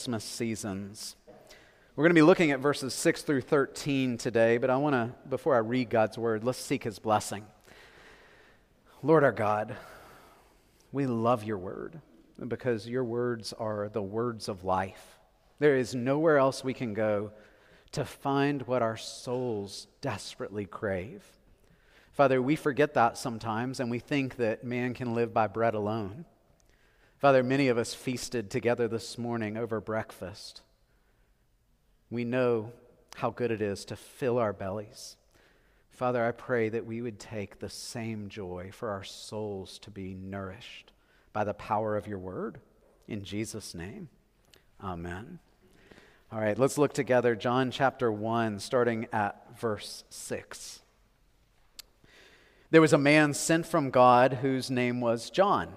Christmas seasons. We're going to be looking at verses 6 through 13 today, but I want to, before I read God's word, let's seek his blessing. Lord our God, we love your word because your words are the words of life. There is nowhere else we can go to find what our souls desperately crave. Father, we forget that sometimes and we think that man can live by bread alone. Father, many of us feasted together this morning over breakfast. We know how good it is to fill our bellies. Father, I pray that we would take the same joy for our souls to be nourished by the power of your word. In Jesus' name, amen. All right, let's look together. John chapter 1, starting at verse 6. There was a man sent from God whose name was John.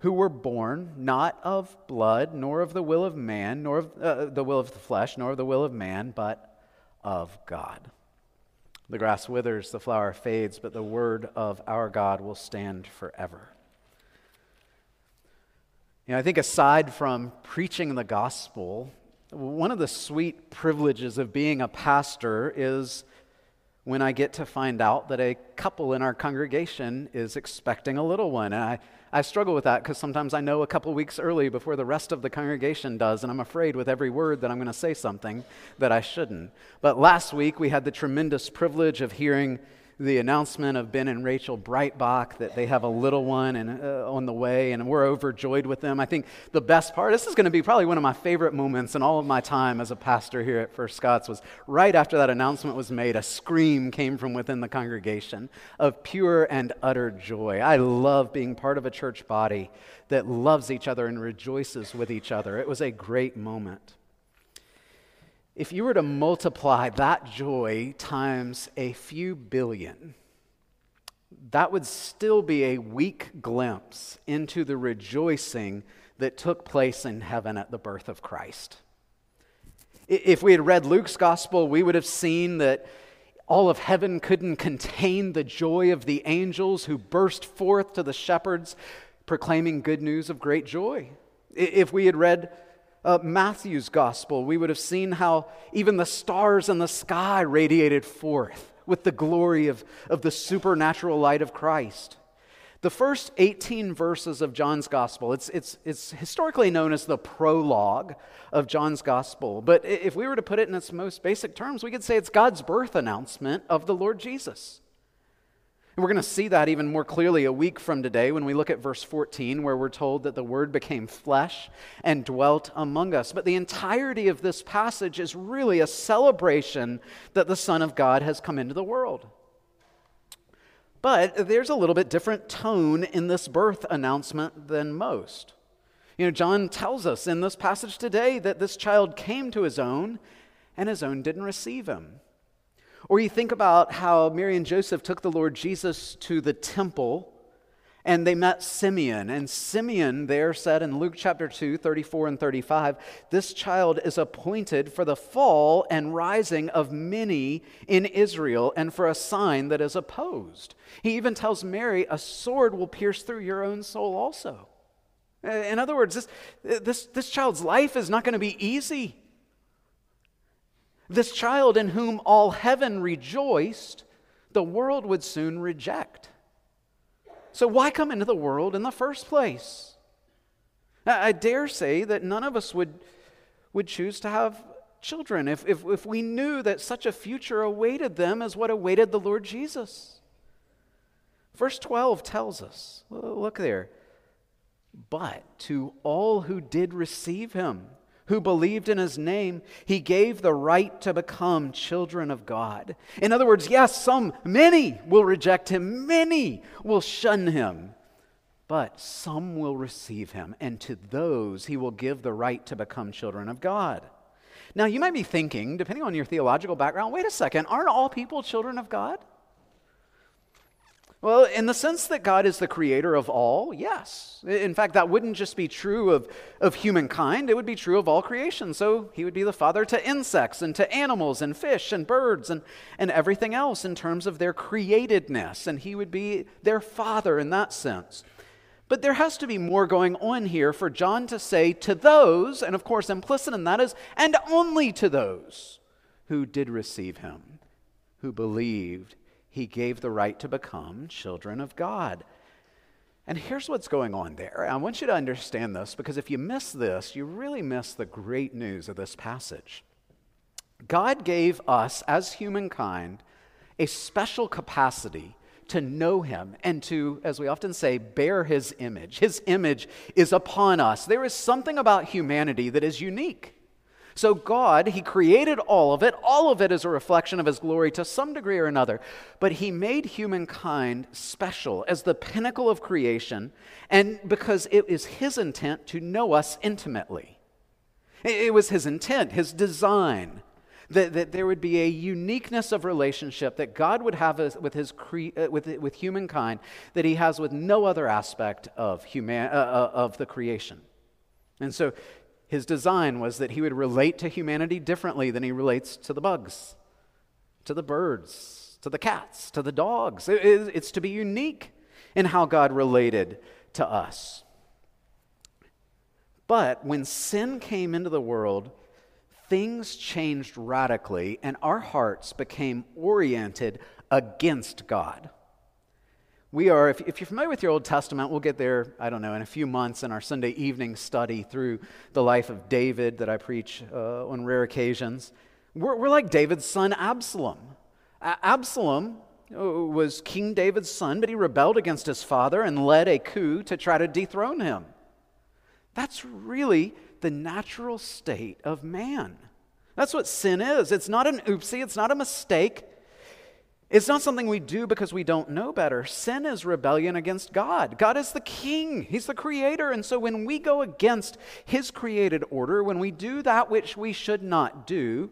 who were born not of blood, nor of the will of man, nor of uh, the will of the flesh, nor of the will of man, but of God. The grass withers, the flower fades, but the word of our God will stand forever. You know, I think aside from preaching the gospel, one of the sweet privileges of being a pastor is when I get to find out that a couple in our congregation is expecting a little one. And I I struggle with that because sometimes I know a couple weeks early before the rest of the congregation does, and I'm afraid with every word that I'm going to say something that I shouldn't. But last week we had the tremendous privilege of hearing the announcement of Ben and Rachel Breitbach that they have a little one and, uh, on the way, and we're overjoyed with them. I think the best part, this is going to be probably one of my favorite moments in all of my time as a pastor here at First Scots, was right after that announcement was made, a scream came from within the congregation of pure and utter joy. I love being part of a church body that loves each other and rejoices with each other. It was a great moment if you were to multiply that joy times a few billion, that would still be a weak glimpse into the rejoicing that took place in heaven at the birth of Christ. If we had read Luke's gospel, we would have seen that all of heaven couldn't contain the joy of the angels who burst forth to the shepherds proclaiming good news of great joy. If we had read uh, Matthew's gospel, we would have seen how even the stars in the sky radiated forth with the glory of, of the supernatural light of Christ. The first 18 verses of John's gospel, it's, it's, it's historically known as the prologue of John's gospel. But if we were to put it in its most basic terms, we could say it's God's birth announcement of the Lord Jesus. And we're going to see that even more clearly a week from today when we look at verse 14, where we're told that the Word became flesh and dwelt among us. But the entirety of this passage is really a celebration that the Son of God has come into the world. But there's a little bit different tone in this birth announcement than most. You know, John tells us in this passage today that this child came to his own, and his own didn't receive him. Or you think about how Mary and Joseph took the Lord Jesus to the temple and they met Simeon. And Simeon there said in Luke chapter 2, 34 and 35, this child is appointed for the fall and rising of many in Israel and for a sign that is opposed. He even tells Mary, a sword will pierce through your own soul also. In other words, this, this, this child's life is not going to be easy. This child in whom all heaven rejoiced, the world would soon reject. So, why come into the world in the first place? I dare say that none of us would, would choose to have children if, if, if we knew that such a future awaited them as what awaited the Lord Jesus. Verse 12 tells us look there. But to all who did receive him, who believed in his name, he gave the right to become children of God. In other words, yes, some, many will reject him, many will shun him. but some will receive him, and to those he will give the right to become children of God. Now, you might be thinking, depending on your theological background, wait a second, aren't all people children of God? Well, in the sense that God is the creator of all, yes. In fact, that wouldn't just be true of, of humankind, it would be true of all creation. So he would be the father to insects and to animals and fish and birds and, and everything else in terms of their createdness. And he would be their father in that sense. But there has to be more going on here for John to say to those, and of course, implicit in that is, and only to those who did receive him, who believed he gave the right to become children of God. And here's what's going on there. I want you to understand this because if you miss this, you really miss the great news of this passage. God gave us, as humankind, a special capacity to know him and to, as we often say, bear his image. His image is upon us. There is something about humanity that is unique. So, God, He created all of it. All of it is a reflection of His glory to some degree or another. But He made humankind special as the pinnacle of creation, and because it is His intent to know us intimately. It was His intent, His design, that, that there would be a uniqueness of relationship that God would have with, his uh, with, with humankind that He has with no other aspect of, human, uh, uh, of the creation. And so his design was that he would relate to humanity differently than he relates to the bugs, to the birds, to the cats, to the dogs. It's to be unique in how God related to us. But when sin came into the world, things changed radically, and our hearts became oriented against God. We are, if, if, you're familiar with your Old Testament, we'll get there, I don't know, in a few months in our Sunday evening study through the life of David that I preach uh, on rare occasions. We're, we're like David's son Absalom. Absalom uh, was King David's son, but he rebelled against his father and led a coup to try to dethrone him. That's really the natural state of man. That's what sin is. It's not an oopsie, it's not a mistake. It's not something we do because we don't know better. Sin is rebellion against God. God is the king, He's the creator. And so when we go against His created order, when we do that which we should not do,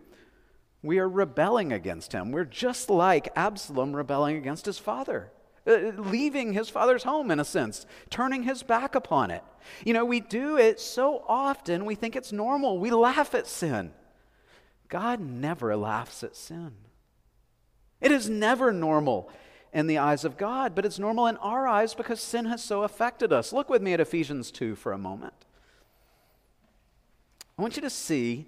we are rebelling against Him. We're just like Absalom rebelling against his father. Uh, leaving his father's home, in a sense, turning his back upon it. You know, we do it so often, we think it's normal. We laugh at sin. God never laughs at sin. It is never normal in the eyes of God, but it's normal in our eyes because sin has so affected us. Look with me at Ephesians 2 for a moment. I want you to see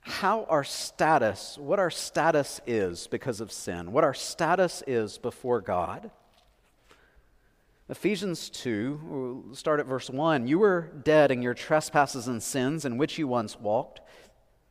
how our status, what our status is because of sin, what our status is before God. Ephesians 2, we'll start at verse 1. You were dead in your trespasses and sins in which you once walked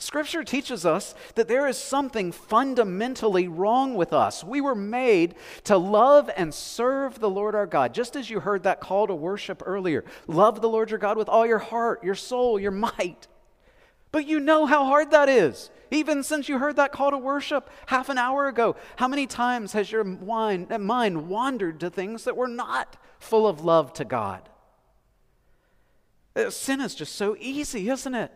Scripture teaches us that there is something fundamentally wrong with us. We were made to love and serve the Lord our God, just as you heard that call to worship earlier. Love the Lord your God with all your heart, your soul, your might. But you know how hard that is. Even since you heard that call to worship half an hour ago, how many times has your mind wandered to things that were not full of love to God? Uh, sin is just so easy, isn't it?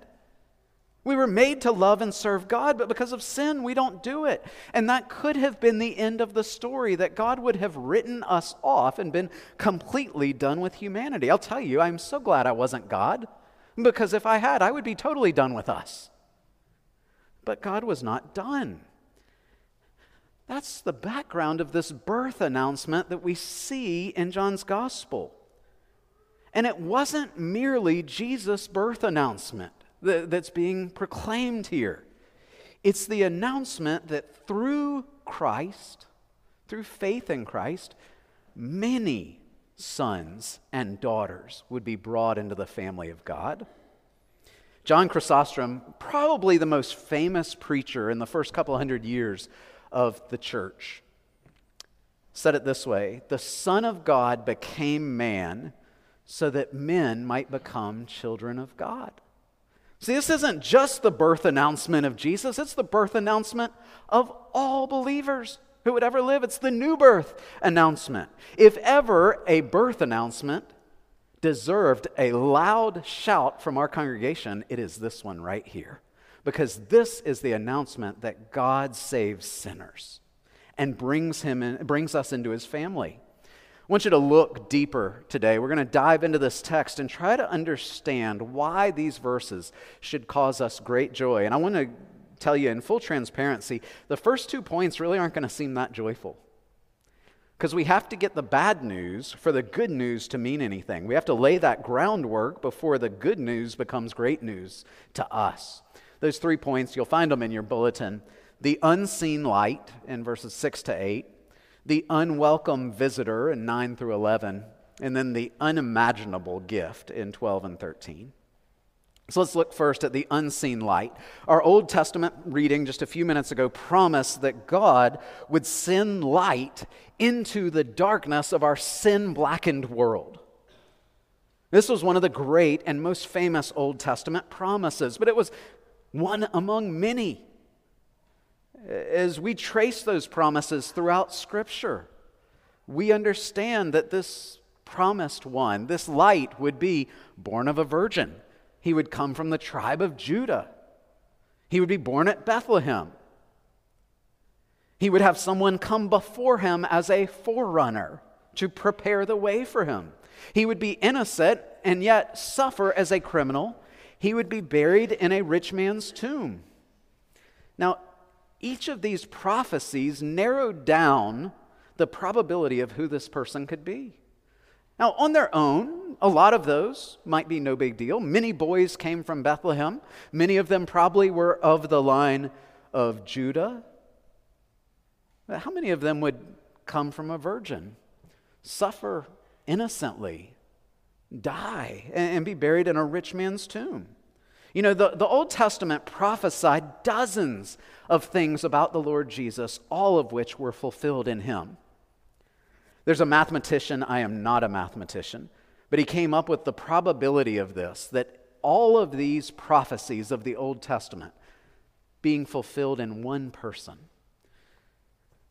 We were made to love and serve God, but because of sin, we don't do it. And that could have been the end of the story, that God would have written us off and been completely done with humanity. I'll tell you, I'm so glad I wasn't God, because if I had, I would be totally done with us. But God was not done. That's the background of this birth announcement that we see in John's gospel. And it wasn't merely Jesus' birth announcement that's being proclaimed here. It's the announcement that through Christ, through faith in Christ, many sons and daughters would be brought into the family of God. John Chrysostom, probably the most famous preacher in the first couple hundred years of the church, said it this way The Son of God became man so that men might become children of God. See, this isn't just the birth announcement of Jesus, it's the birth announcement of all believers who would ever live. It's the new birth announcement. If ever a birth announcement deserved a loud shout from our congregation, it is this one right here. Because this is the announcement that God saves sinners and brings, him in, brings us into his family. I want you to look deeper today. We're going to dive into this text and try to understand why these verses should cause us great joy. And I want to tell you in full transparency the first two points really aren't going to seem that joyful. Because we have to get the bad news for the good news to mean anything. We have to lay that groundwork before the good news becomes great news to us. Those three points, you'll find them in your bulletin. The unseen light in verses 6 to 8, the unwelcome visitor in 9 through 11, and then the unimaginable gift in 12 and 13. So let's look first at the unseen light. Our Old Testament reading just a few minutes ago promised that God would send light into the darkness of our sin blackened world. This was one of the great and most famous Old Testament promises, but it was one among many as we trace those promises throughout Scripture, we understand that this promised one, this light, would be born of a virgin. He would come from the tribe of Judah. He would be born at Bethlehem. He would have someone come before him as a forerunner to prepare the way for him. He would be innocent and yet suffer as a criminal. He would be buried in a rich man's tomb. Now, each of these prophecies narrowed down the probability of who this person could be. Now, on their own, a lot of those might be no big deal. Many boys came from Bethlehem. Many of them probably were of the line of Judah. But how many of them would come from a virgin, suffer innocently, die, and be buried in a rich man's tomb? You know, the, the Old Testament prophesied dozens of things about the Lord Jesus, all of which were fulfilled in him. There's a mathematician, I am not a mathematician, but he came up with the probability of this that all of these prophecies of the Old Testament being fulfilled in one person.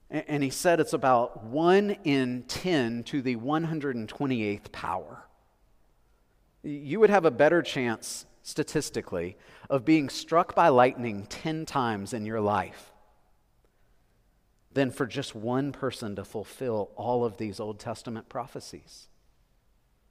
And he said it's about 1 in 10 to the 128th power. You would have a better chance statistically, of being struck by lightning 10 times in your life than for just one person to fulfill all of these Old Testament prophecies.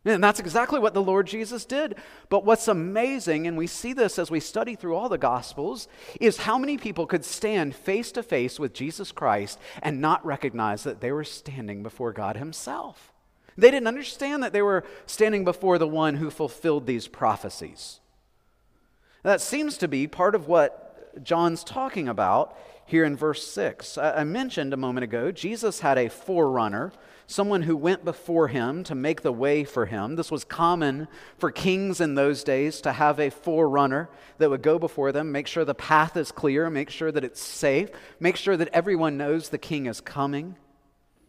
And that's exactly what the Lord Jesus did. But what's amazing, and we see this as we study through all the Gospels, is how many people could stand face to face with Jesus Christ and not recognize that they were standing before God Himself. They didn't understand that they were standing before the one who fulfilled these prophecies. That seems to be part of what John's talking about here in verse 6. I mentioned a moment ago, Jesus had a forerunner, someone who went before him to make the way for him. This was common for kings in those days to have a forerunner that would go before them, make sure the path is clear, make sure that it's safe, make sure that everyone knows the king is coming.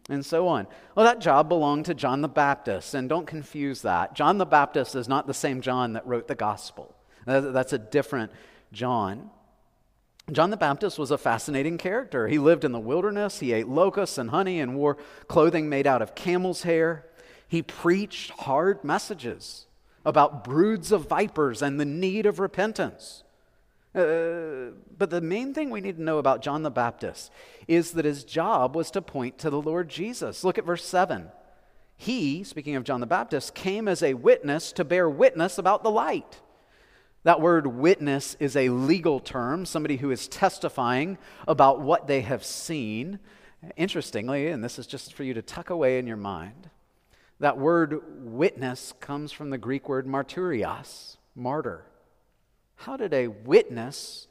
And so on. Well, that job belonged to John the Baptist, and don't confuse that. John the Baptist is not the same John that wrote the gospel. That's a different John. John the Baptist was a fascinating character. He lived in the wilderness, he ate locusts and honey and wore clothing made out of camel's hair. He preached hard messages about broods of vipers and the need of repentance. Uh, but the main thing we need to know about John the Baptist is that his job was to point to the Lord Jesus. Look at verse 7. He, speaking of John the Baptist, came as a witness to bear witness about the light that word witness is a legal term, somebody who is testifying about what they have seen. Interestingly, and this is just for you to tuck away in your mind, that word witness comes from the Greek word martyrios, martyr. How did a witness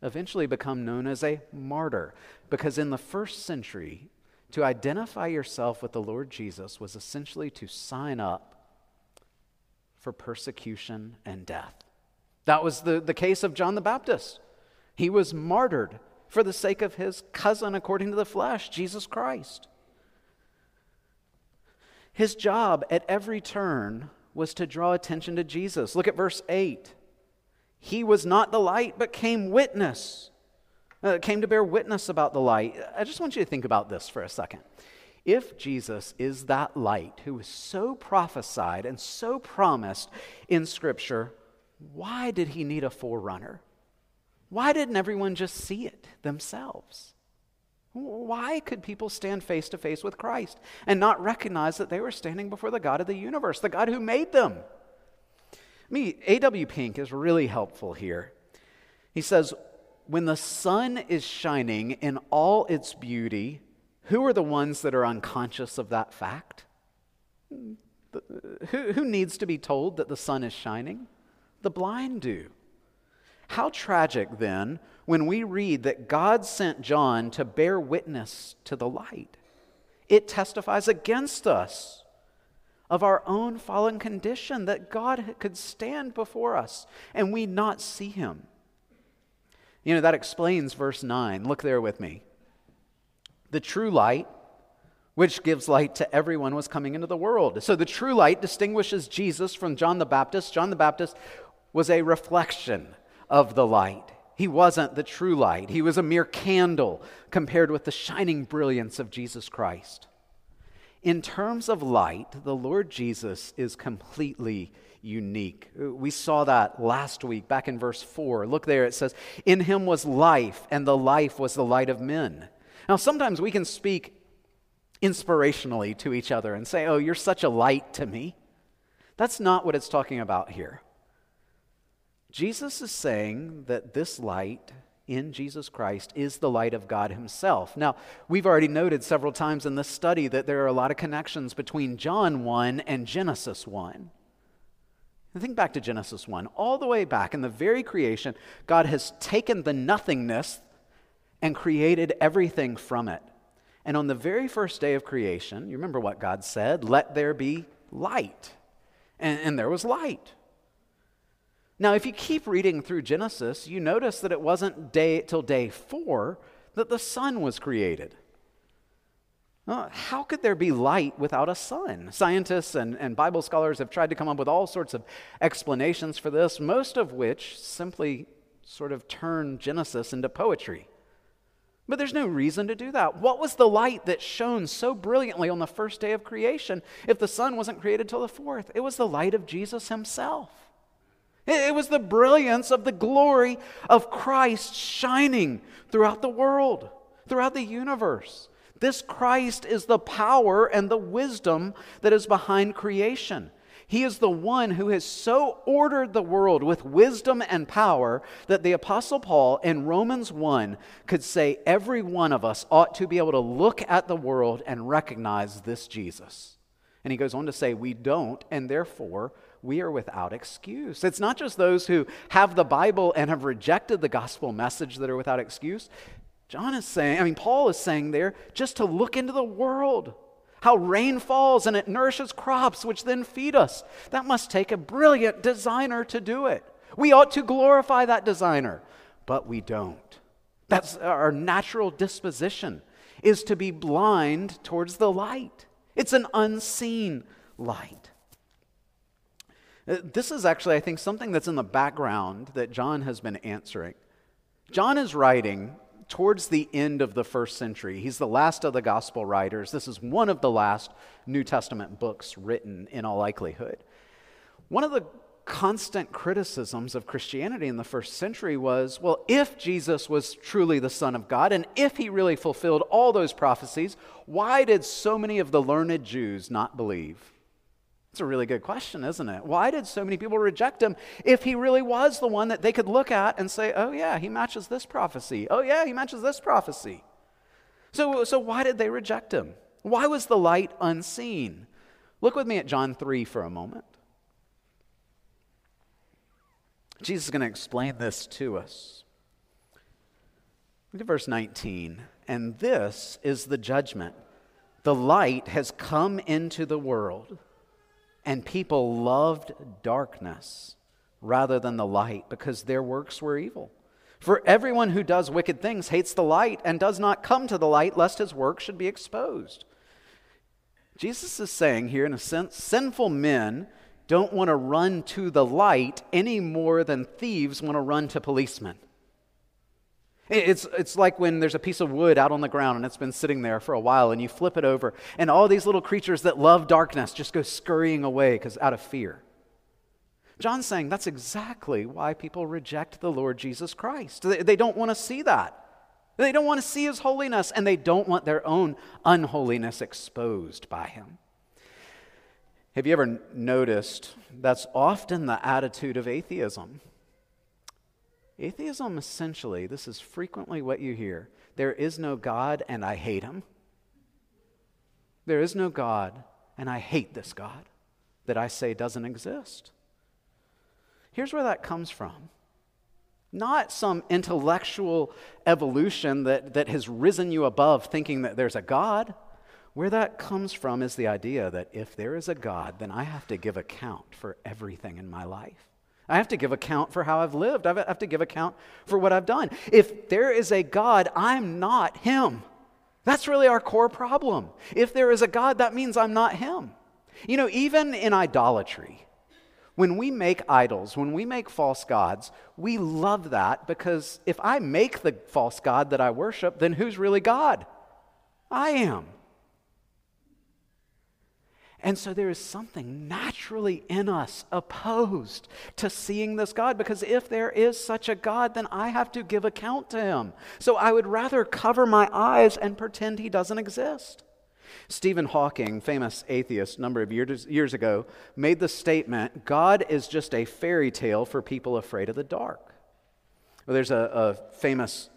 eventually become known as a martyr? Because in the first century, to identify yourself with the Lord Jesus was essentially to sign up for persecution and death. That was the, the case of John the Baptist. He was martyred for the sake of his cousin according to the flesh, Jesus Christ. His job at every turn was to draw attention to Jesus. Look at verse 8. He was not the light, but came witness, uh, came to bear witness about the light. I just want you to think about this for a second. If Jesus is that light who was so prophesied and so promised in Scripture, why did he need a forerunner? Why didn't everyone just see it themselves? Why could people stand face to face with Christ and not recognize that they were standing before the God of the universe, the God who made them? Me, A.W. Pink is really helpful here. He says, When the sun is shining in all its beauty, who are the ones that are unconscious of that fact? Hmm, who, who needs to be told that the sun is shining? The blind do. How tragic, then, when we read that God sent John to bear witness to the light. It testifies against us of our own fallen condition, that God could stand before us and we not see him. You know, that explains verse 9. Look there with me. The true light, which gives light to everyone, was coming into the world. So the true light distinguishes Jesus from John the Baptist. John the Baptist was a reflection of the light. He wasn't the true light, he was a mere candle compared with the shining brilliance of Jesus Christ. In terms of light, the Lord Jesus is completely unique. We saw that last week back in verse 4. Look there, it says, In him was life, and the life was the light of men. Now, sometimes we can speak inspirationally to each other and say, Oh, you're such a light to me. That's not what it's talking about here. Jesus is saying that this light in Jesus Christ is the light of God Himself. Now, we've already noted several times in this study that there are a lot of connections between John 1 and Genesis 1. And think back to Genesis 1. All the way back in the very creation, God has taken the nothingness and created everything from it. And on the very first day of creation, you remember what God said? Let there be light. And, and there was light. Now, if you keep reading through Genesis, you notice that it wasn't day till day four that the sun was created. How could there be light without a sun? Scientists and, and Bible scholars have tried to come up with all sorts of explanations for this, most of which simply sort of turn Genesis into poetry. But there's no reason to do that. What was the light that shone so brilliantly on the first day of creation if the sun wasn't created till the fourth? It was the light of Jesus himself. It was the brilliance of the glory of Christ shining throughout the world, throughout the universe. This Christ is the power and the wisdom that is behind creation. He is the one who has so ordered the world with wisdom and power that the Apostle Paul in Romans 1 could say every one of us ought to be able to look at the world and recognize this Jesus. And he goes on to say, We don't, and therefore we are without excuse. It's not just those who have the Bible and have rejected the gospel message that are without excuse. John is saying, I mean, Paul is saying there, just to look into the world, how rain falls and it nourishes crops, which then feed us. That must take a brilliant designer to do it. We ought to glorify that designer, but we don't. That's our natural disposition, is to be blind towards the light. It's an unseen light. Uh, this is actually, I think, something that's in the background that John has been answering. John is writing towards the end of the first century. He's the last of the gospel writers. This is one of the last New Testament books written in all likelihood. One of the constant criticisms of Christianity in the first century was well, if Jesus was truly the Son of God and if he really fulfilled all those prophecies, why did so many of the learned Jews not believe? It's a really good question, isn't it? Why did so many people reject him if he really was the one that they could look at and say, oh, yeah, he matches this prophecy. Oh, yeah, he matches this prophecy. So, so why did they reject him? Why was the light unseen? Look with me at John 3 for a moment. Jesus is going to explain this to us. Look at verse 19. And this is the judgment. The light has come into the world and people loved darkness rather than the light because their works were evil. For everyone who does wicked things hates the light and does not come to the light lest his work should be exposed. Jesus is saying here, in a sense, sinful men don't want to run to the light any more than thieves want to run to policemen. It's, it's like when there's a piece of wood out on the ground and it's been sitting there for a while and you flip it over, and all these little creatures that love darkness just go scurrying away because out of fear. John's saying that's exactly why people reject the Lord Jesus Christ. They, they don't want to see that. They don't want to see his holiness, and they don't want their own unholiness exposed by him. Have you ever noticed that's often the attitude of atheism? Atheism, essentially, this is frequently what you hear there is no God, and I hate him. There is no God, and I hate this God that I say doesn't exist. Here's where that comes from not some intellectual evolution that, that has risen you above thinking that there's a God. Where that comes from is the idea that if there is a God, then I have to give account for everything in my life. I have to give account for how I've lived. I have to give account for what I've done. If there is a God, I'm not Him. That's really our core problem. If there is a God, that means I'm not Him. You know, even in idolatry, when we make idols, when we make false gods, we love that because if I make the false God that I worship, then who's really God? I am. And so there is something naturally in us opposed to seeing this God because if there is such a God, then I have to give account to him. So I would rather cover my eyes and pretend he doesn't exist. Stephen Hawking, famous atheist, a number of years, years ago, made the statement God is just a fairy tale for people afraid of the dark. Well, there's a, a famous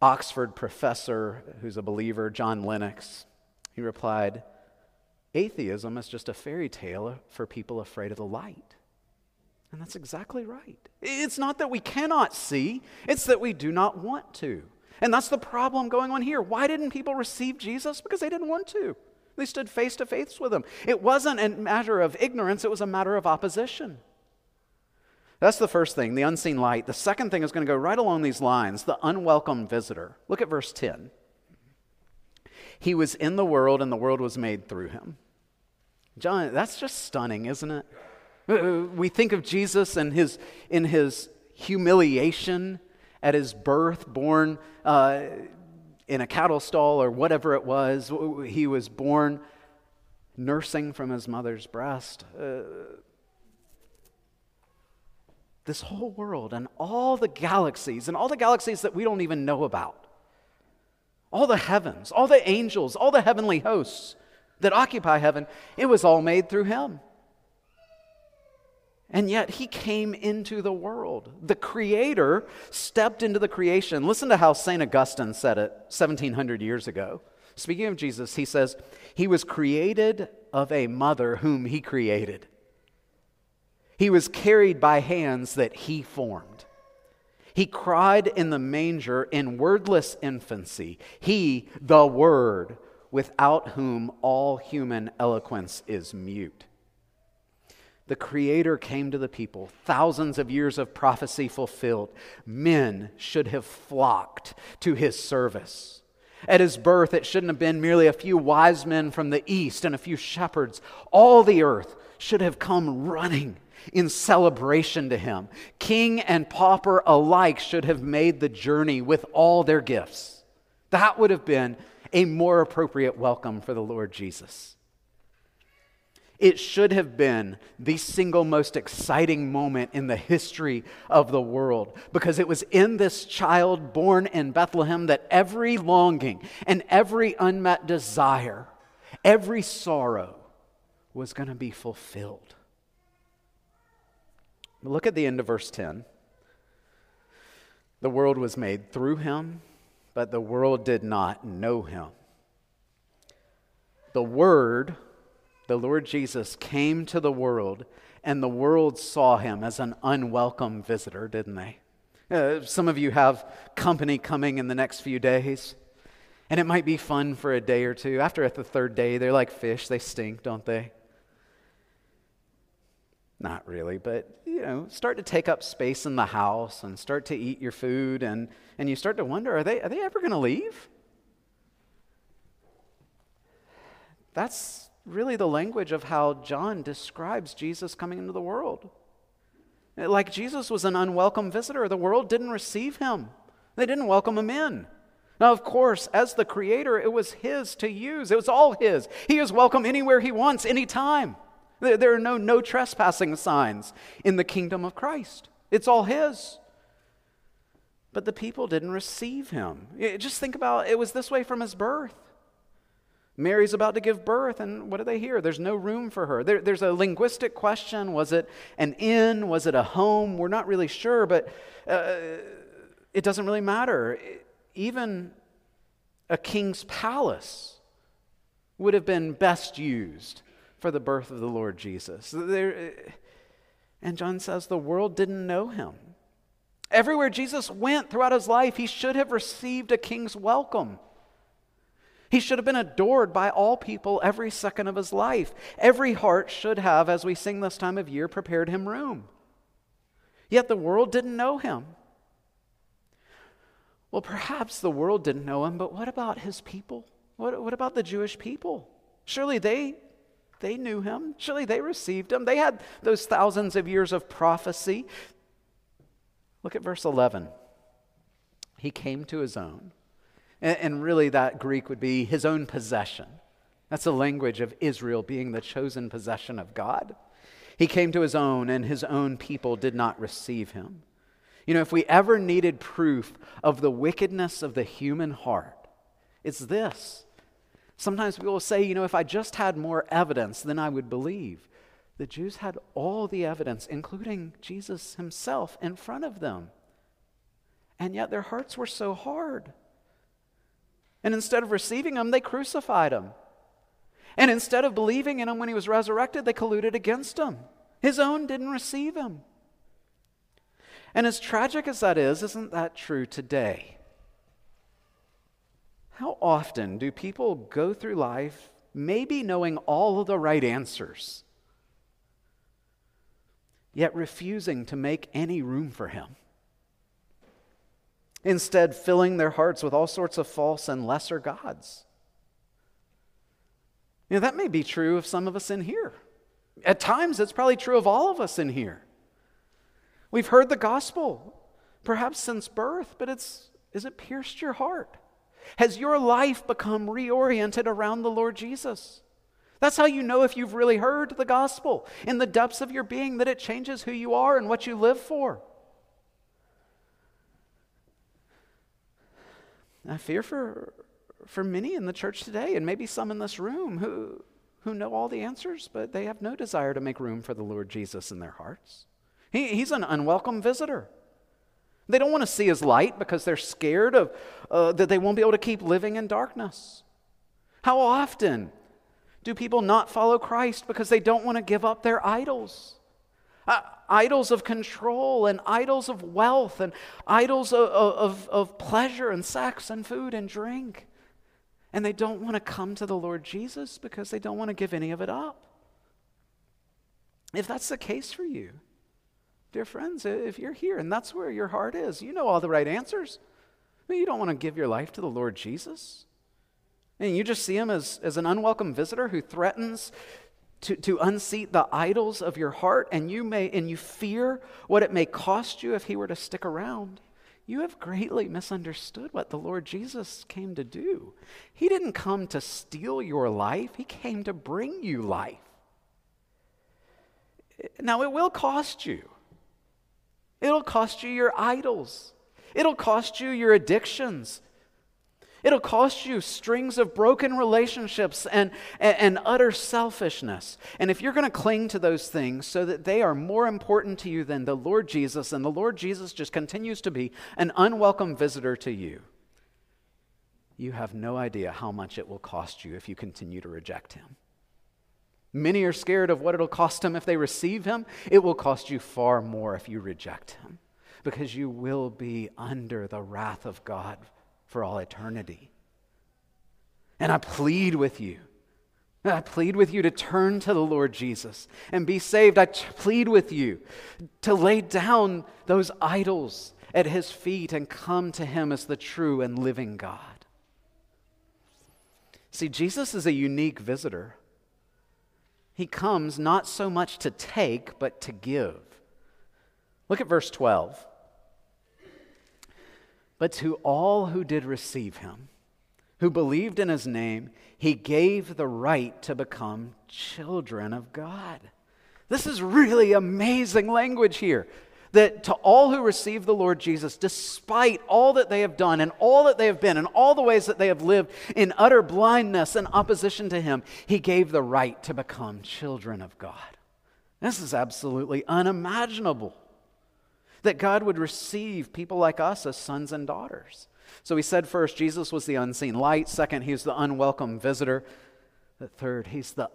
Oxford professor who's a believer, John Lennox. He replied, Atheism is just a fairy tale for people afraid of the light. And that's exactly right. It's not that we cannot see, it's that we do not want to. And that's the problem going on here. Why didn't people receive Jesus? Because they didn't want to. They stood face to face with him. It wasn't a matter of ignorance, it was a matter of opposition. That's the first thing, the unseen light. The second thing is going to go right along these lines the unwelcome visitor. Look at verse 10. He was in the world, and the world was made through him. John, that's just stunning, isn't it? We think of Jesus and his, in his humiliation at his birth, born uh, in a cattle stall or whatever it was. He was born nursing from his mother's breast. Uh, this whole world and all the galaxies and all the galaxies that we don't even know about, all the heavens, all the angels, all the heavenly hosts that occupy heaven, it was all made through him. And yet he came into the world. The creator stepped into the creation. Listen to how St. Augustine said it 1700 years ago. Speaking of Jesus, he says, He was created of a mother whom he created. He was carried by hands that he formed. He cried in the manger in wordless infancy. He, the Word, without whom all human eloquence is mute the Creator came to the people, thousands of years of prophecy fulfilled. Men should have flocked to his service. At his birth, it shouldn't have been merely a few wise men from the east and a few shepherds. All the earth should have come running in celebration to him. King and pauper alike should have made the journey with all their gifts. That would have been a more appropriate welcome for the Lord Jesus. It should have been the single most exciting moment in the history of the world because it was in this child born in Bethlehem that every longing and every unmet desire, every sorrow was going to be fulfilled. Look at the end of verse 10. The world was made through him, but the world did not know him. The Word the Lord Jesus came to the world, and the world saw him as an unwelcome visitor, didn't they? Uh, some of you have company coming in the next few days, and it might be fun for a day or two. After the third day, they're like fish, they stink, don't they? Not really, but you know, start to take up space in the house and start to eat your food and, and you start to wonder, are they, are they ever going to leave? That's really the language of how John describes Jesus coming into the world. Like Jesus was an unwelcome visitor, the world didn't receive him, they didn't welcome him in. Now, of course, as the creator, it was his to use. It was all his. He is welcome anywhere he wants, anytime. There are no no trespassing signs in the kingdom of Christ. It's all his. But the people didn't receive him. Just think about it was this way from his birth. Mary's about to give birth, and what do they hear? There's no room for her. There, there's a linguistic question. Was it an inn? Was it a home? We're not really sure, but uh, it doesn't really matter. Even a king's palace would have been best used for the birth of the Lord Jesus. There, and John says the world didn't know him. Everywhere Jesus went throughout his life, he should have received a king's welcome. He should have been adored by all people every second of his life. Every heart should have, as we sing this time of year, prepared him room. Yet the world didn't know him. Well, perhaps the world didn't know him, but what about his people? What, what about the Jewish people? Surely they they knew him. Surely they received him. They had those thousands of years of prophecy. Look at verse 11. He came to his own. And, really, that Greek would be his own possession. That's the language of Israel being the chosen possession of God. He came to his own, and his own people did not receive him. You know, if we ever needed proof of the wickedness of the human heart, it's this Sometimes people will say, you know, if I just had more evidence, then I would believe. The Jews had all the evidence, including Jesus himself, in front of them. And yet their hearts were so hard. And instead of receiving him, they crucified him. And instead of believing in him when he was resurrected, they colluded against him. His own didn't receive him. And as tragic as that is, isn't that true today? How often do people go through life maybe knowing all of the right answers, yet refusing to make any room for Him? Instead, filling their hearts with all sorts of false and lesser gods. You know, that may be true of some of us in here. At times, it's probably true of all of us in here. We've heard the gospel, perhaps since birth, but it's, is it pierced your heart? Has your life become reoriented around the Lord Jesus? That's how you know if you've really heard the gospel in the depths of your being, that it changes who you are and what you live for. I fear for, for many in the church today, and maybe some in this room who, who know all the answers, but they have no desire to make room for the Lord Jesus in their hearts. He, he's an unwelcome visitor. They don't want to see his light because they're scared of uh, that they won't be able to keep living in darkness. How often do people not follow Christ because they don't want to give up their idols? Uh, idols of control and idols of wealth and idols of, of, of pleasure and sex and food and drink. And they don't want to come to the Lord Jesus because they don't want to give any of it up. If that's the case for you, Dear friends, if you're here and that's where your heart is, you know all the right answers. You don't want to give your life to the Lord Jesus. And you just see him as, as an unwelcome visitor who threatens to, to unseat the idols of your heart, and you may and you fear what it may cost you if he were to stick around. You have greatly misunderstood what the Lord Jesus came to do. He didn't come to steal your life, he came to bring you life. Now, it will cost you. It'll cost you your idols. It'll cost you your addictions. It'll cost you strings of broken relationships and, and, and utter selfishness. And if you're going to cling to those things so that they are more important to you than the Lord Jesus, and the Lord Jesus just continues to be an unwelcome visitor to you, you have no idea how much it will cost you if you continue to reject him. Many are scared of what it'll cost them if they receive him. It will cost you far more if you reject him because you will be under the wrath of God for all eternity. And I plead with you I plead with you to turn to the Lord Jesus and be saved. I plead with you to lay down those idols at his feet and come to him as the true and living God. See, Jesus is a unique visitor. He comes not so much to take, but to give. Look at verse 12. But to all who did receive him, who believed in his name, he gave the right to become children of God. This is really amazing language here. That to all who receive the Lord Jesus, despite all that they have done and all that they have been and all the ways that they have lived in utter blindness and opposition to Him, He gave the right to become children of God. This is absolutely unimaginable that God would receive people like us as sons and daughters. So we said first, Jesus was the unseen light. Second, he's the unwelcome visitor. Third, he's the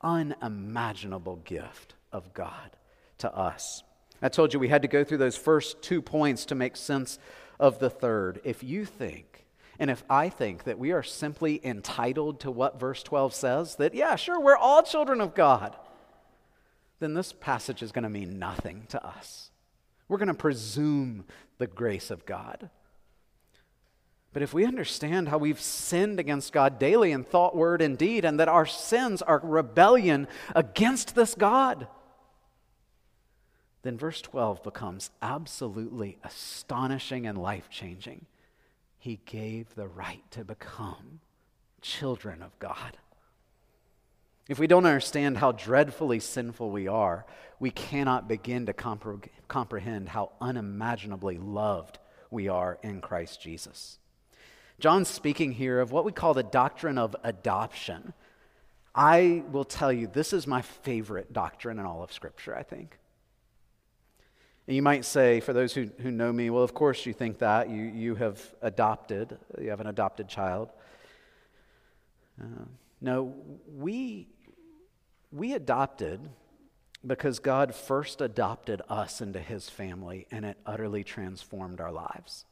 unimaginable gift of God to us. I told you we had to go through those first two points to make sense of the third. If you think, and if I think that we are simply entitled to what verse 12 says, that, yeah, sure, we're all children of God, then this passage is going to mean nothing to us. We're going to presume the grace of God. But if we understand how we've sinned against God daily in thought, word, and deed, and that our sins are rebellion against this God, then verse 12 becomes absolutely astonishing and life changing. He gave the right to become children of God. If we don't understand how dreadfully sinful we are, we cannot begin to compre- comprehend how unimaginably loved we are in Christ Jesus. John's speaking here of what we call the doctrine of adoption. I will tell you, this is my favorite doctrine in all of Scripture, I think. And you might say, for those who, who know me, well, of course you think that. You, you have adopted, you have an adopted child. Uh, no, we, we adopted because God first adopted us into his family and it utterly transformed our lives.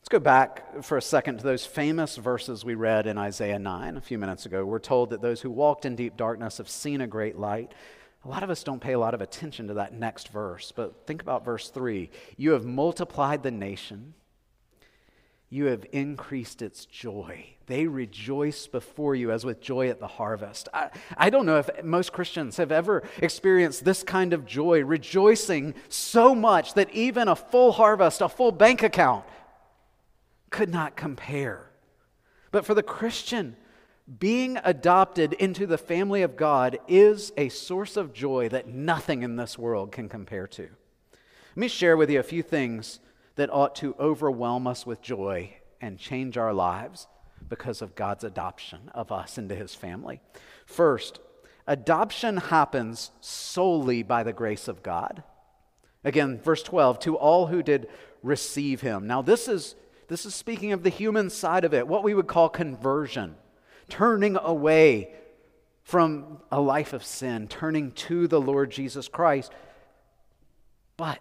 Let's go back for a second to those famous verses we read in Isaiah 9 a few minutes ago. We're told that those who walked in deep darkness have seen a great light. A lot of us don't pay a lot of attention to that next verse, but think about verse 3. You have multiplied the nation, you have increased its joy. They rejoice before you as with joy at the harvest. I, I don't know if most Christians have ever experienced this kind of joy, rejoicing so much that even a full harvest, a full bank account, could not compare. But for the Christian, being adopted into the family of God is a source of joy that nothing in this world can compare to. Let me share with you a few things that ought to overwhelm us with joy and change our lives because of God's adoption of us into his family. First, adoption happens solely by the grace of God. Again, verse 12, to all who did receive him. Now, this is, this is speaking of the human side of it, what we would call conversion turning away from a life of sin, turning to the Lord Jesus Christ. But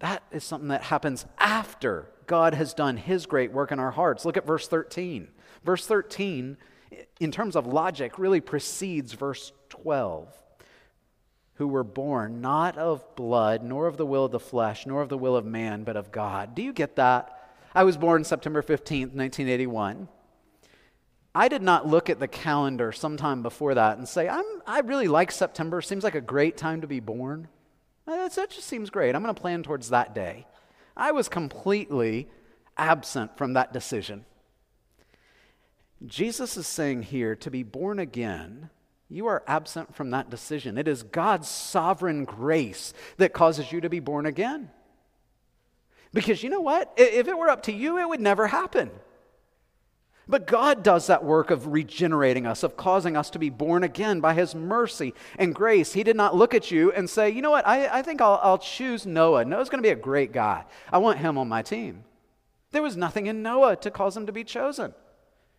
that is something that happens after God has done his great work in our hearts. Look at verse 13. Verse 13, in terms of logic, really precedes verse 12. Who were born not of blood, nor of the will of the flesh, nor of the will of man, but of God. Do you get that? I was born September 15th, 1981. I did not look at the calendar sometime before that and say, I'm, I really like September. Seems like a great time to be born. Uh, that just seems great. I'm going to plan towards that day. I was completely absent from that decision. Jesus is saying here to be born again, you are absent from that decision. It is God's sovereign grace that causes you to be born again. Because you know what? If it were up to you, it would never happen. But God does that work of regenerating us, of causing us to be born again by His mercy and grace. He did not look at you and say, you know what, I, I think I'll, I'll choose Noah. Noah's going to be a great guy. I want him on my team. There was nothing in Noah to cause him to be chosen.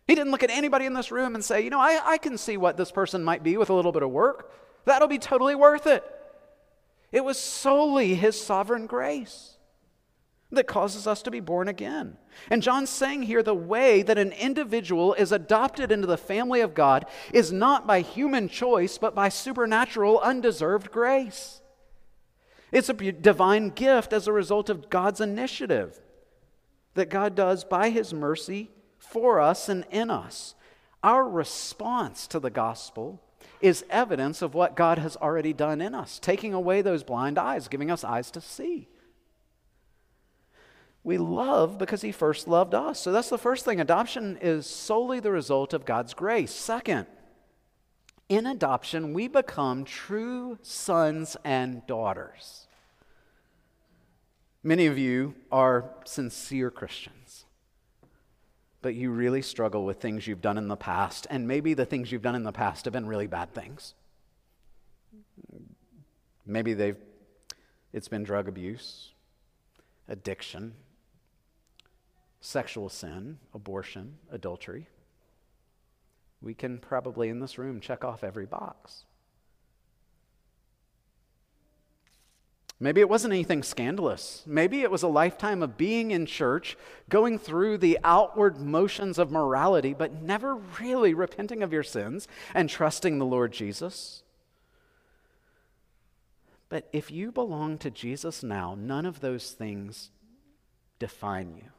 He didn't look at anybody in this room and say, you know, I, I can see what this person might be with a little bit of work. That'll be totally worth it. It was solely His sovereign grace. That causes us to be born again. And John's saying here the way that an individual is adopted into the family of God is not by human choice, but by supernatural, undeserved grace. It's a divine gift as a result of God's initiative that God does by his mercy for us and in us. Our response to the gospel is evidence of what God has already done in us, taking away those blind eyes, giving us eyes to see. We love because he first loved us. So that's the first thing. Adoption is solely the result of God's grace. Second, in adoption, we become true sons and daughters. Many of you are sincere Christians, but you really struggle with things you've done in the past, and maybe the things you've done in the past have been really bad things. Maybe they've it's been drug abuse, addiction, sexual sin, abortion, adultery. We can probably in this room check off every box. Maybe it wasn't anything scandalous. Maybe it was a lifetime of being in church, going through the outward motions of morality, but never really repenting of your sins and trusting the Lord Jesus. But if you belong to Jesus now, none of those things define you.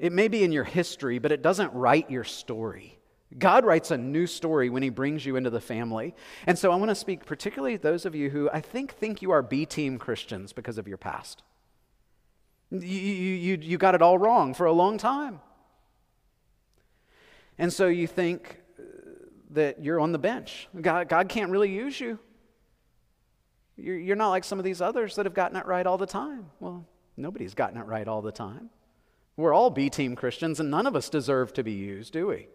It may be in your history, but it doesn't write your story. God writes a new story when he brings you into the family. And so I want to speak particularly those of you who I think think you are B team Christians because of your past. You, you, you, got it all wrong for a long time. And so you think uh, that you're on the bench. God, God can't really use you. You're, you're not like some of these others that have gotten it right all the time. Well, nobody's gotten it right all the time. We're all B team Christians, and none of us deserve to be used, do we?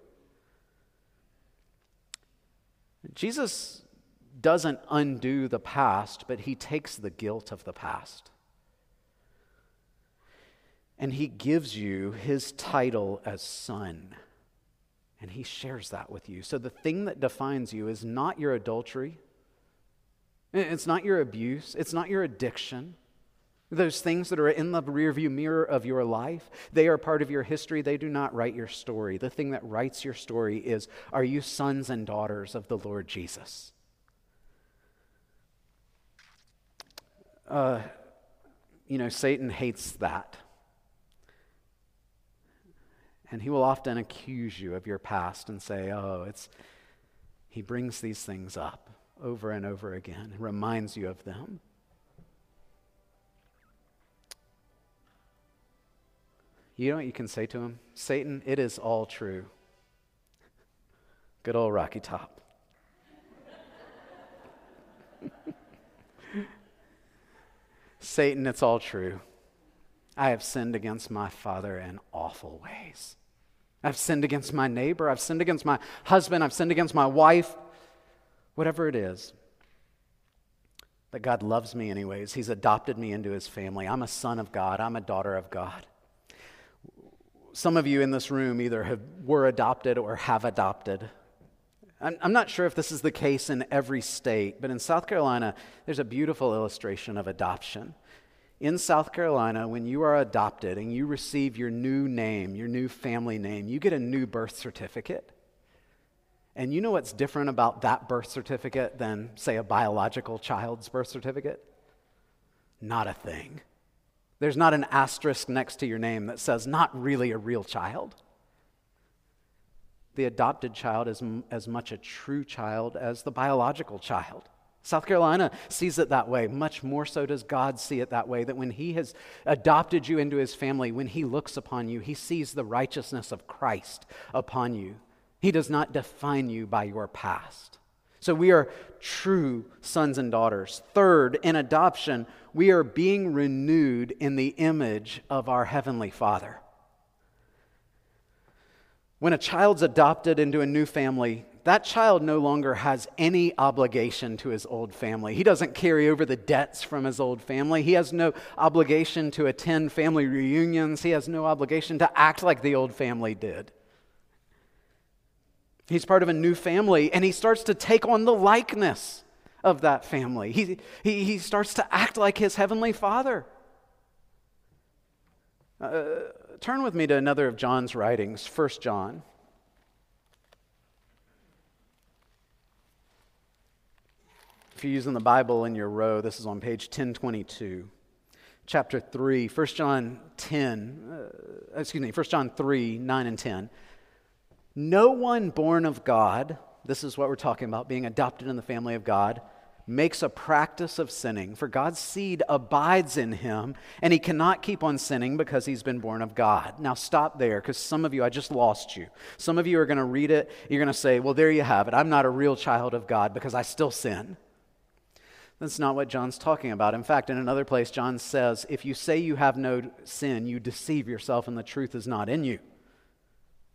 Jesus doesn't undo the past, but he takes the guilt of the past. And he gives you his title as son. And he shares that with you. So the thing that defines you is not your adultery, it's not your abuse, it's not your addiction. Those things that are in the rearview mirror of your life, they are part of your history. They do not write your story. The thing that writes your story is are you sons and daughters of the Lord Jesus? Uh, you know, Satan hates that. And he will often accuse you of your past and say, oh, it's, he brings these things up over and over again and reminds you of them. You know what you can say to him? Satan, it is all true. Good old Rocky Top. Satan, it's all true. I have sinned against my father in awful ways. I've sinned against my neighbor. I've sinned against my husband. I've sinned against my wife. Whatever it is. But God loves me anyways. He's adopted me into his family. I'm a son of God. I'm a daughter of God. Some of you in this room either have, were adopted or have adopted. I'm, I'm not sure if this is the case in every state, but in South Carolina, there's a beautiful illustration of adoption. In South Carolina, when you are adopted and you receive your new name, your new family name, you get a new birth certificate. And you know what's different about that birth certificate than, say, a biological child's birth certificate? Not a thing. There's not an asterisk next to your name that says, not really a real child. The adopted child is m- as much a true child as the biological child. South Carolina sees it that way. Much more so does God see it that way that when He has adopted you into His family, when He looks upon you, He sees the righteousness of Christ upon you. He does not define you by your past. So we are true sons and daughters. Third, in adoption, we are being renewed in the image of our Heavenly Father. When a child's adopted into a new family, that child no longer has any obligation to his old family. He doesn't carry over the debts from his old family. He has no obligation to attend family reunions. He has no obligation to act like the old family did. He's part of a new family, and he starts to take on the likeness of that family. He, he, he starts to act like his heavenly father. Uh, turn with me to another of John's writings, 1 John. If you're using the Bible in your row, this is on page 1022. Chapter 3, 1 John 10, uh, excuse me, 1 John 3, 9 and 10. No one born of God, this is what we're talking about, being adopted in the family of God, makes a practice of sinning, for God's seed abides in him, and he cannot keep on sinning because he's been born of God. Now, stop there, because some of you, I just lost you. Some of you are going to read it, you're going to say, Well, there you have it. I'm not a real child of God because I still sin. That's not what John's talking about. In fact, in another place, John says, If you say you have no sin, you deceive yourself, and the truth is not in you.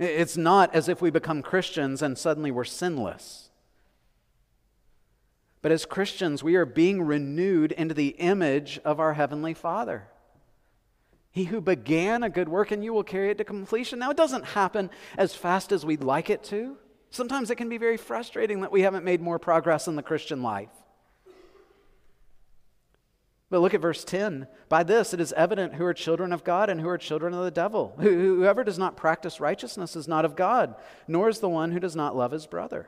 It's not as if we become Christians and suddenly we're sinless. But as Christians, we are being renewed into the image of our Heavenly Father. He who began a good work in you will carry it to completion. Now, it doesn't happen as fast as we'd like it to. Sometimes it can be very frustrating that we haven't made more progress in the Christian life. But look at verse 10. By this it is evident who are children of God and who are children of the devil. Whoever does not practice righteousness is not of God, nor is the one who does not love his brother.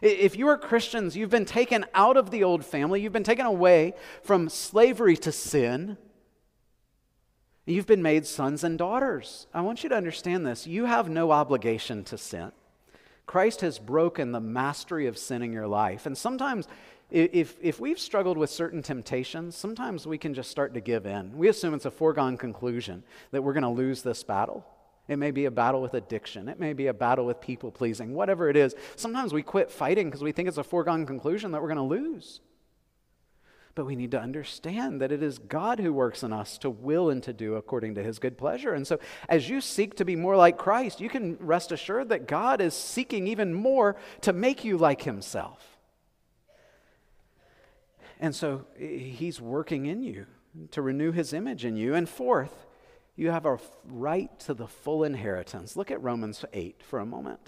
If you are Christians, you've been taken out of the old family, you've been taken away from slavery to sin. You've been made sons and daughters. I want you to understand this. You have no obligation to sin. Christ has broken the mastery of sin in your life. And sometimes, if, if we've struggled with certain temptations, sometimes we can just start to give in. We assume it's a foregone conclusion that we're going to lose this battle. It may be a battle with addiction. It may be a battle with people pleasing, whatever it is. Sometimes we quit fighting because we think it's a foregone conclusion that we're going to lose. But we need to understand that it is God who works in us to will and to do according to his good pleasure. And so, as you seek to be more like Christ, you can rest assured that God is seeking even more to make you like himself. And so, he's working in you to renew his image in you. And fourth, you have a right to the full inheritance. Look at Romans 8 for a moment.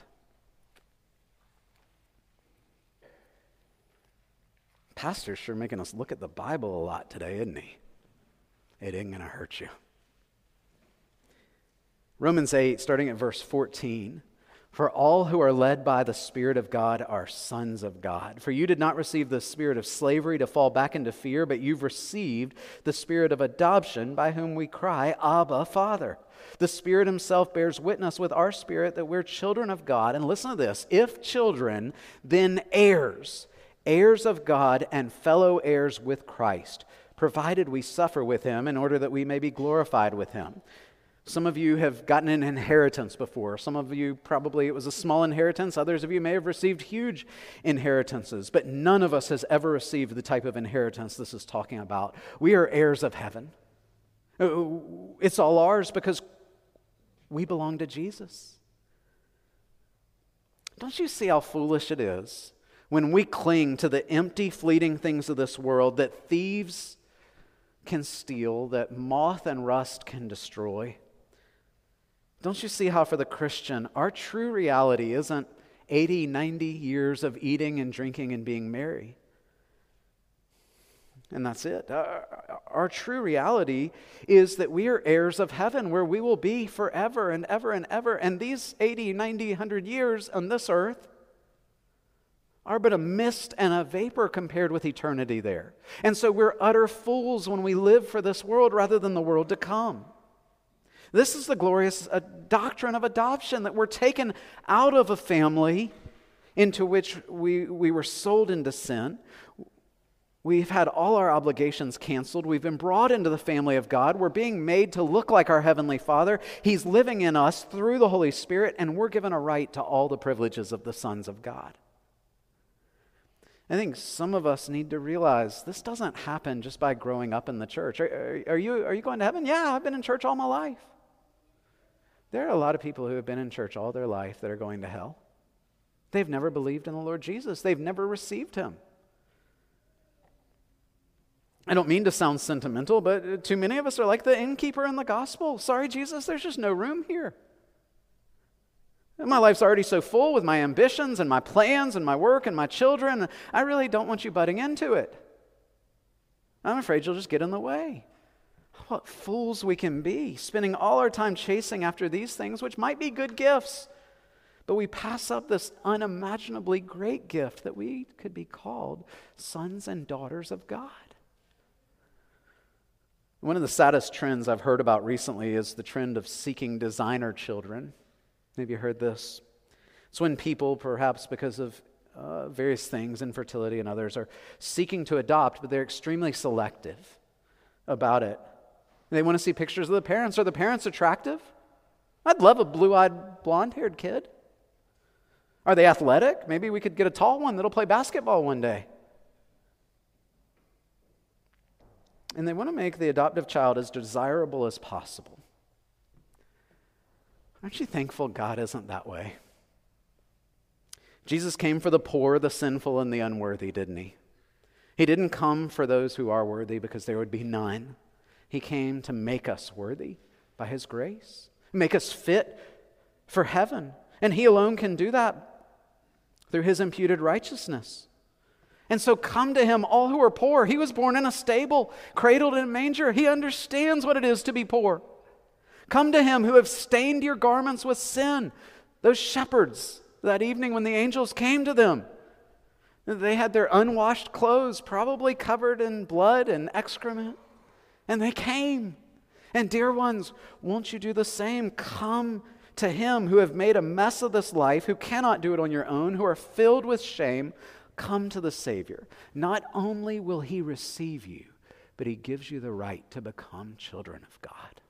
Pastor's sure making us look at the Bible a lot today, isn't he? It ain't going to hurt you. Romans 8, starting at verse 14. For all who are led by the Spirit of God are sons of God. For you did not receive the spirit of slavery to fall back into fear, but you've received the spirit of adoption by whom we cry, Abba, Father. The Spirit Himself bears witness with our spirit that we're children of God. And listen to this if children, then heirs, heirs of God and fellow heirs with Christ, provided we suffer with Him in order that we may be glorified with Him. Some of you have gotten an inheritance before. Some of you probably it was a small inheritance. Others of you may have received huge inheritances. But none of us has ever received the type of inheritance this is talking about. We are heirs of heaven. Uh, it's all ours because we belong to Jesus. Don't you see how foolish it is when we cling to the empty, fleeting things of this world that thieves can steal, that moth and rust can destroy? Don't you see how, for the Christian, our true reality isn't 80, 90 years of eating and drinking and being merry? And that's it. Our, our, true reality is that we are heirs of heaven where we will be forever and ever and ever. And these 80, 90, 100 years on this earth are but a mist and a vapor compared with eternity there. And so we're utter fools when we live for this world rather than the world to come. This is the glorious uh, doctrine of adoption that we're taken out of a family into which we, we were sold into sin. We've had all our obligations canceled. We've been brought into the family of God. We're being made to look like our Heavenly Father. He's living in us through the Holy Spirit, and we're given a right to all the privileges of the sons of God. I think some of us need to realize this doesn't happen just by growing up in the church. Are, are, are, you, are you going to heaven? Yeah, I've been in church all my life. There are a lot of people who have been in church all their life that are going to hell. They've never believed in the Lord Jesus, they've never received him. I don't mean to sound sentimental, but uh, too many of us are like the innkeeper in the gospel. Sorry, Jesus, there's just no room here. My life's already so full with my ambitions and my plans and my work and my children. I really don't want you butting into it. I'm afraid you'll just get in the way. What fools we can be, spending all our time chasing after these things, which might be good gifts, but we pass up this unimaginably great gift that we could be called sons and daughters of God. One of the saddest trends I've heard about recently is the trend of seeking designer children. Maybe you heard this. It's when people, perhaps because of uh, various things, infertility and others, are seeking to adopt, but they're extremely selective about it. They want to see pictures of the parents. Are the parents attractive? I'd love a blue eyed, blonde haired kid. Are they athletic? Maybe we could get a tall one that'll play basketball one day. And they want to make the adoptive child as desirable as possible. Aren't you thankful God isn't that way? Jesus came for the poor, the sinful, and the unworthy, didn't he? He didn't come for those who are worthy because there would be none. He came to make us worthy by his grace, make us fit for heaven. And he alone can do that through his imputed righteousness. And so come to him, all who are poor. He was born in a stable, cradled in a manger. He understands what it is to be poor. Come to him who have stained your garments with sin. Those shepherds that evening when the angels came to them. They had their unwashed clothes probably covered in blood and excrement, and they came. And, dear ones, won't you do the same? Come to Him who have made a mess of this life, who cannot do it on your own, who are filled with shame. Come to the Savior. Not only will He receive you, but He gives you the right to become children of God.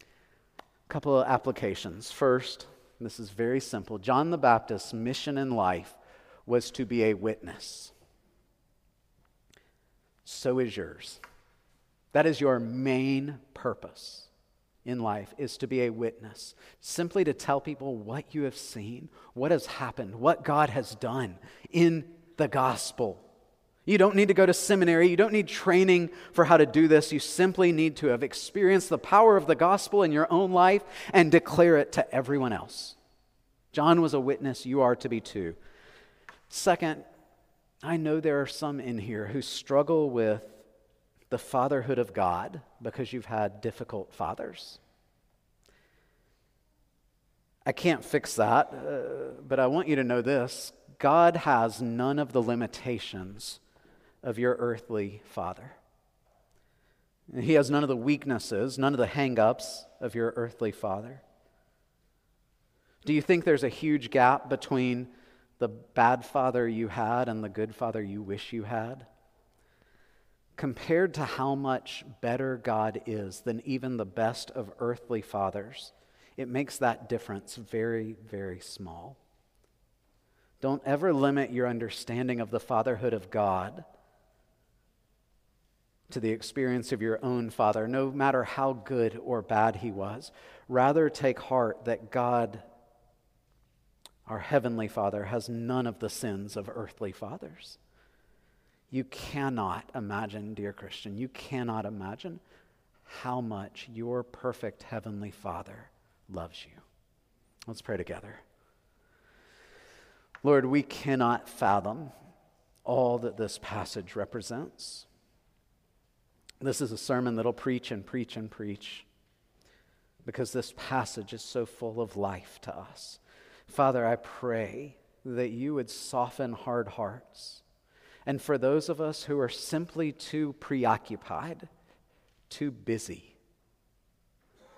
A couple of applications. First, this is very simple. John the Baptist's mission in life was to be a witness. So is yours. That is your main purpose in life is to be a witness, simply to tell people what you have seen, what has happened, what God has done in the gospel. You don't need to go to seminary. You don't need training for how to do this. You simply need to have experienced the power of the gospel in your own life and declare it to everyone else. John was a witness. You are to be too. Second, I know there are some in here who struggle with the fatherhood of God because you've had difficult fathers. I can't fix that, uh, but I want you to know this God has none of the limitations of your earthly father. He has none of the weaknesses, none of the hang ups of your earthly father. Do you think there's a huge gap between the bad father you had and the good father you wish you had? Compared to how much better God is than even the best of earthly fathers, it makes that difference very, very small. Don't ever limit your understanding of the fatherhood of God to the experience of your own father, no matter how good or bad he was. Rather, take heart that God, our heavenly Father, has none of the sins of earthly fathers. You cannot imagine, dear Christian, you cannot imagine how much your perfect heavenly Father loves you. Let's pray together. Lord, we cannot fathom all that this passage represents. This is a sermon that'll preach and preach and preach because this passage is so full of life to us. Father, I pray that you would soften hard hearts. And for those of us who are simply too preoccupied, too busy,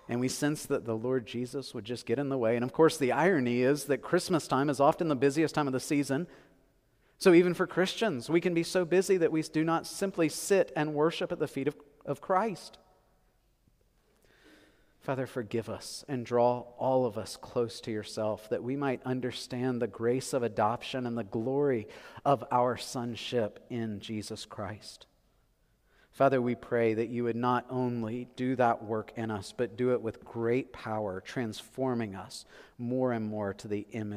and we sense that the Lord Jesus would just get in the way. And of course, the irony is that Christmas time is often the busiest time of the season. So, even for Christians, we can be so busy that we do not simply sit and worship at the feet of, of Christ. Father, forgive us and draw all of us close to yourself that we might understand the grace of adoption and the glory of our sonship in Jesus Christ. Father, we pray that you would not only do that work in us, but do it with great power, transforming us more and more to the image